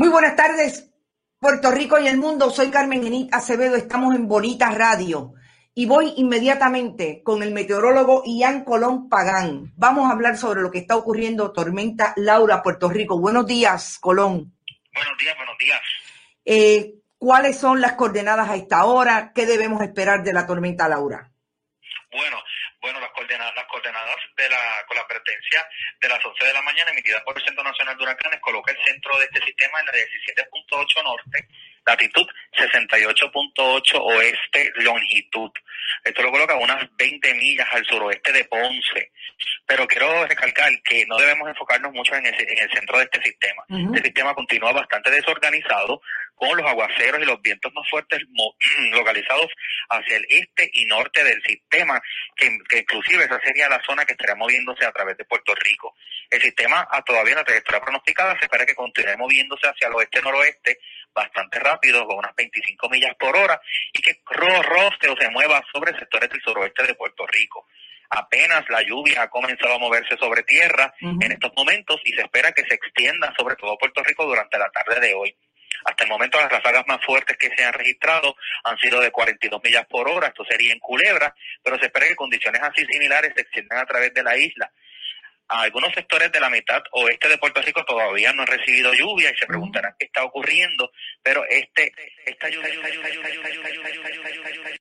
Muy buenas tardes, Puerto Rico y el mundo. Soy Carmen Enit Acevedo, estamos en Bonita Radio y voy inmediatamente con el meteorólogo Ian Colón Pagán. Vamos a hablar sobre lo que está ocurriendo, tormenta Laura, Puerto Rico. Buenos días, Colón. Buenos días, buenos días. Eh, ¿Cuáles son las coordenadas a esta hora? ¿Qué debemos esperar de la tormenta Laura? Bueno, bueno, las coordenadas, las coordenadas de la, con la advertencia de las 11 de la mañana emitida por el Centro Nacional de Huracanes coloca el centro de este sistema en la 17.8 norte, latitud 68.8 oeste, longitud. Esto lo coloca a unas 20 millas al suroeste de Ponce. Pero quiero recalcar que no debemos enfocarnos mucho en, ese, en el centro de este sistema. Este sistema continúa bastante desorganizado, con los aguaceros y los vientos más fuertes localizados hacia el este y norte del sistema, que, inclusive esa sería la zona que estaría moviéndose a través de Puerto Rico. El sistema a todavía en la trayectoria pronosticada se espera que continúe moviéndose hacia el oeste-noroeste bastante rápido, con unas 25 millas por hora, y que roste o se mueva sobre sectores del suroeste de Puerto Rico apenas la lluvia ha comenzado a moverse sobre tierra en estos momentos y se espera que se extienda sobre todo Puerto Rico durante la tarde de hoy. Hasta el momento las ráfagas más fuertes que se han registrado han sido de 42 millas por hora, esto sería en Culebra, pero se espera que condiciones así similares se extiendan a través de la isla. Algunos sectores de la mitad oeste de Puerto Rico todavía no han recibido lluvia y se preguntarán qué está ocurriendo, pero este esta lluvia, lluvia, lluvia, lluvia, lluvia, lluvia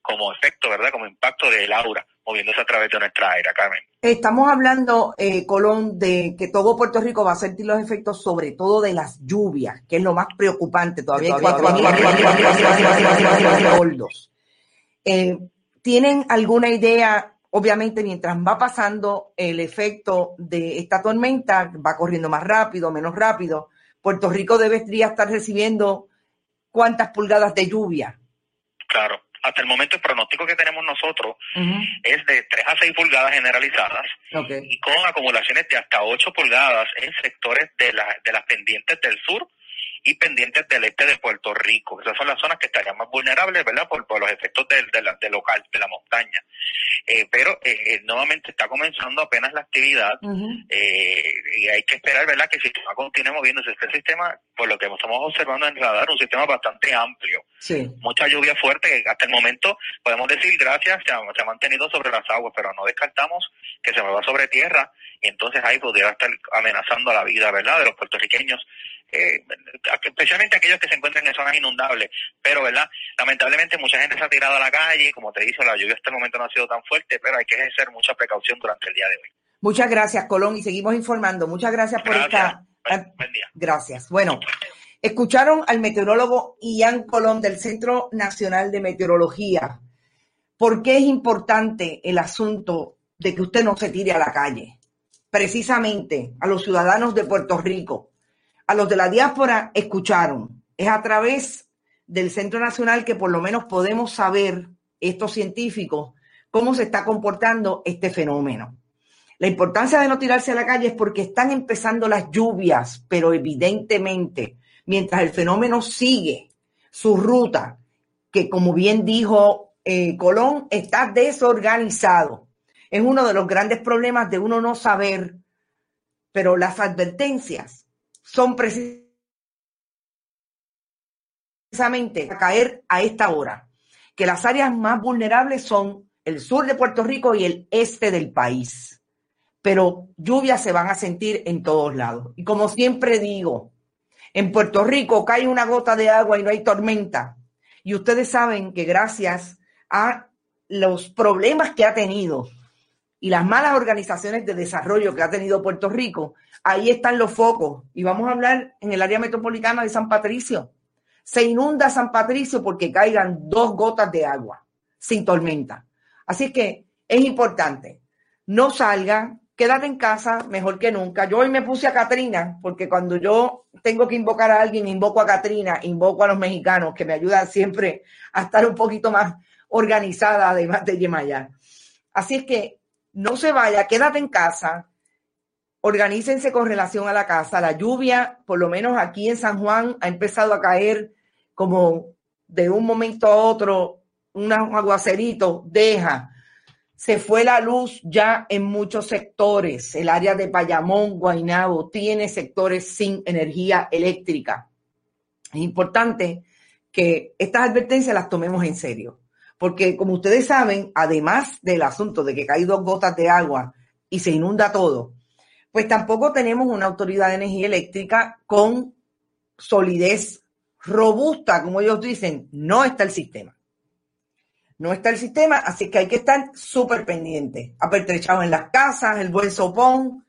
como efecto, ¿verdad? Como impacto del aura moviéndose a través de nuestra aire, Carmen. Estamos hablando, eh, Colón, de que todo Puerto Rico va a sentir los efectos, sobre todo de las lluvias, que es lo más preocupante. Todavía hay eh, ¿Tienen alguna idea? Obviamente, mientras va pasando el efecto de esta tormenta, va corriendo más rápido, menos rápido. Puerto Rico debería estar recibiendo cuántas pulgadas de lluvia. Claro hasta el momento el pronóstico que tenemos nosotros es de 3 a 6 pulgadas generalizadas y con acumulaciones de hasta 8 pulgadas en sectores de, la, de las pendientes del sur y pendientes del este de Puerto Rico. Esas son las zonas que estarían más vulnerables, ¿verdad? Por, por los efectos del, de, local, de la montaña. Eh, pero eh, eh, nuevamente está comenzando apenas la actividad y hay que esperar, ¿verdad? Que el sistema continúe moviéndose. Este sistema, por lo que estamos observando en radar, un sistema bastante amplio. Sí. Mucha lluvia fuerte que hasta el momento, podemos decir, gracias, se ha, se ha mantenido sobre las aguas, pero no descartamos que se mueva sobre tierra y entonces ahí pudiera estar amenazando a la vida, ¿verdad? De los puertorriqueños eh, especialmente aquellos que se encuentran en zonas inundables. Pero, ¿verdad? Lamentablemente mucha gente se ha tirado a la calle, como te dice, la lluvia hasta el momento no ha sido tan fuerte, pero hay que ejercer mucha precaución durante el día de hoy. Muchas gracias, Colón, y seguimos informando. Muchas gracias por esta... Buen día. Gracias. Bueno, escucharon al meteorólogo Ian Colón del Centro Nacional de Meteorología. ¿Por qué es importante el asunto de que usted no se tire a la calle? Precisamente a los ciudadanos de Puerto Rico a los de la diáspora escucharon. Es a través del Centro Nacional que por lo menos podemos saber, estos científicos, cómo se está comportando este fenómeno. La importancia de no tirarse a la calle es porque están empezando las lluvias, pero evidentemente, mientras el fenómeno sigue su ruta, que como bien dijo eh, Colón, está desorganizado. Es uno de los grandes problemas de uno no saber, pero las advertencias son precisamente a caer a esta hora, que las áreas más vulnerables son el sur de Puerto Rico y el este del país. Pero lluvias se van a sentir en todos lados. Y como siempre digo, en Puerto Rico cae una gota de agua y no hay tormenta. Y ustedes saben que gracias a los problemas que ha tenido y las malas organizaciones de desarrollo que ha tenido Puerto Rico, ahí están los focos. Y vamos a hablar en el área metropolitana de San Patricio. Se inunda San Patricio porque caigan dos gotas de agua sin tormenta. Así que es importante, no salga, quédate en casa mejor que nunca. Yo hoy me puse a Catrina porque cuando yo tengo que invocar a alguien, invoco a Catrina, invoco a los mexicanos que me ayudan siempre a estar un poquito más organizada además de Yemayá. Así es que no se vaya, quédate en casa, organícense con relación a la casa. La lluvia, por lo menos aquí en San Juan, ha empezado a caer como de un momento a otro, un aguacerito, deja. Se fue la luz ya en muchos sectores. El área de Bayamón, Guaynabo, tiene sectores sin energía eléctrica. Es importante que estas advertencias las tomemos en serio. Porque como ustedes saben, además del asunto de que caen dos gotas de agua y se inunda todo, pues tampoco tenemos una autoridad de energía eléctrica con solidez robusta, como ellos dicen, no está el sistema. No está el sistema, así que hay que estar súper pendiente, apertrechado en las casas, el buen sopón,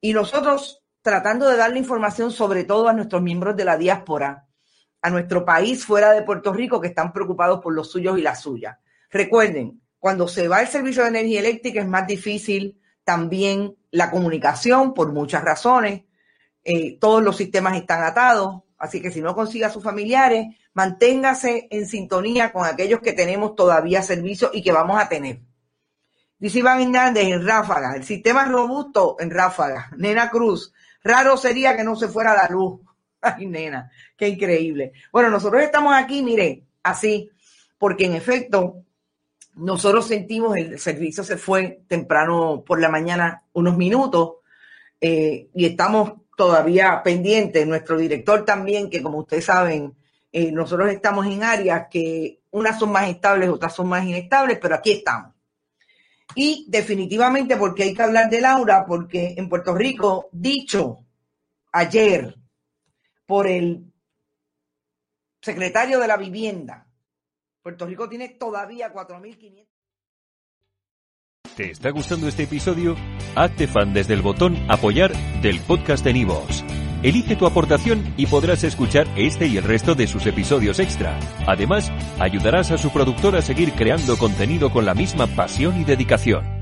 y nosotros tratando de darle información sobre todo a nuestros miembros de la diáspora, a nuestro país fuera de Puerto Rico que están preocupados por los suyos y las suyas. Recuerden, cuando se va el servicio de energía eléctrica es más difícil también la comunicación por muchas razones. Eh, todos los sistemas están atados, así que si no consiga a sus familiares, manténgase en sintonía con aquellos que tenemos todavía servicio y que vamos a tener. Dice Iván Hernández en Ráfaga, el sistema es robusto en Ráfaga. Nena Cruz, raro sería que no se fuera la luz. Ay, nena, qué increíble. Bueno, nosotros estamos aquí, mire, así, porque en efecto, nosotros sentimos el servicio se fue temprano por la mañana unos minutos eh, y estamos todavía pendientes. Nuestro director también, que como ustedes saben, eh, nosotros estamos en áreas que unas son más estables, otras son más inestables, pero aquí estamos. Y definitivamente porque hay que hablar de Laura, porque en Puerto Rico, dicho ayer por el secretario de la vivienda. Puerto Rico tiene todavía 4.500. ¿Te está gustando este episodio? Hazte fan desde el botón apoyar del podcast de Nivos. Elige tu aportación y podrás escuchar este y el resto de sus episodios extra. Además, ayudarás a su productor a seguir creando contenido con la misma pasión y dedicación.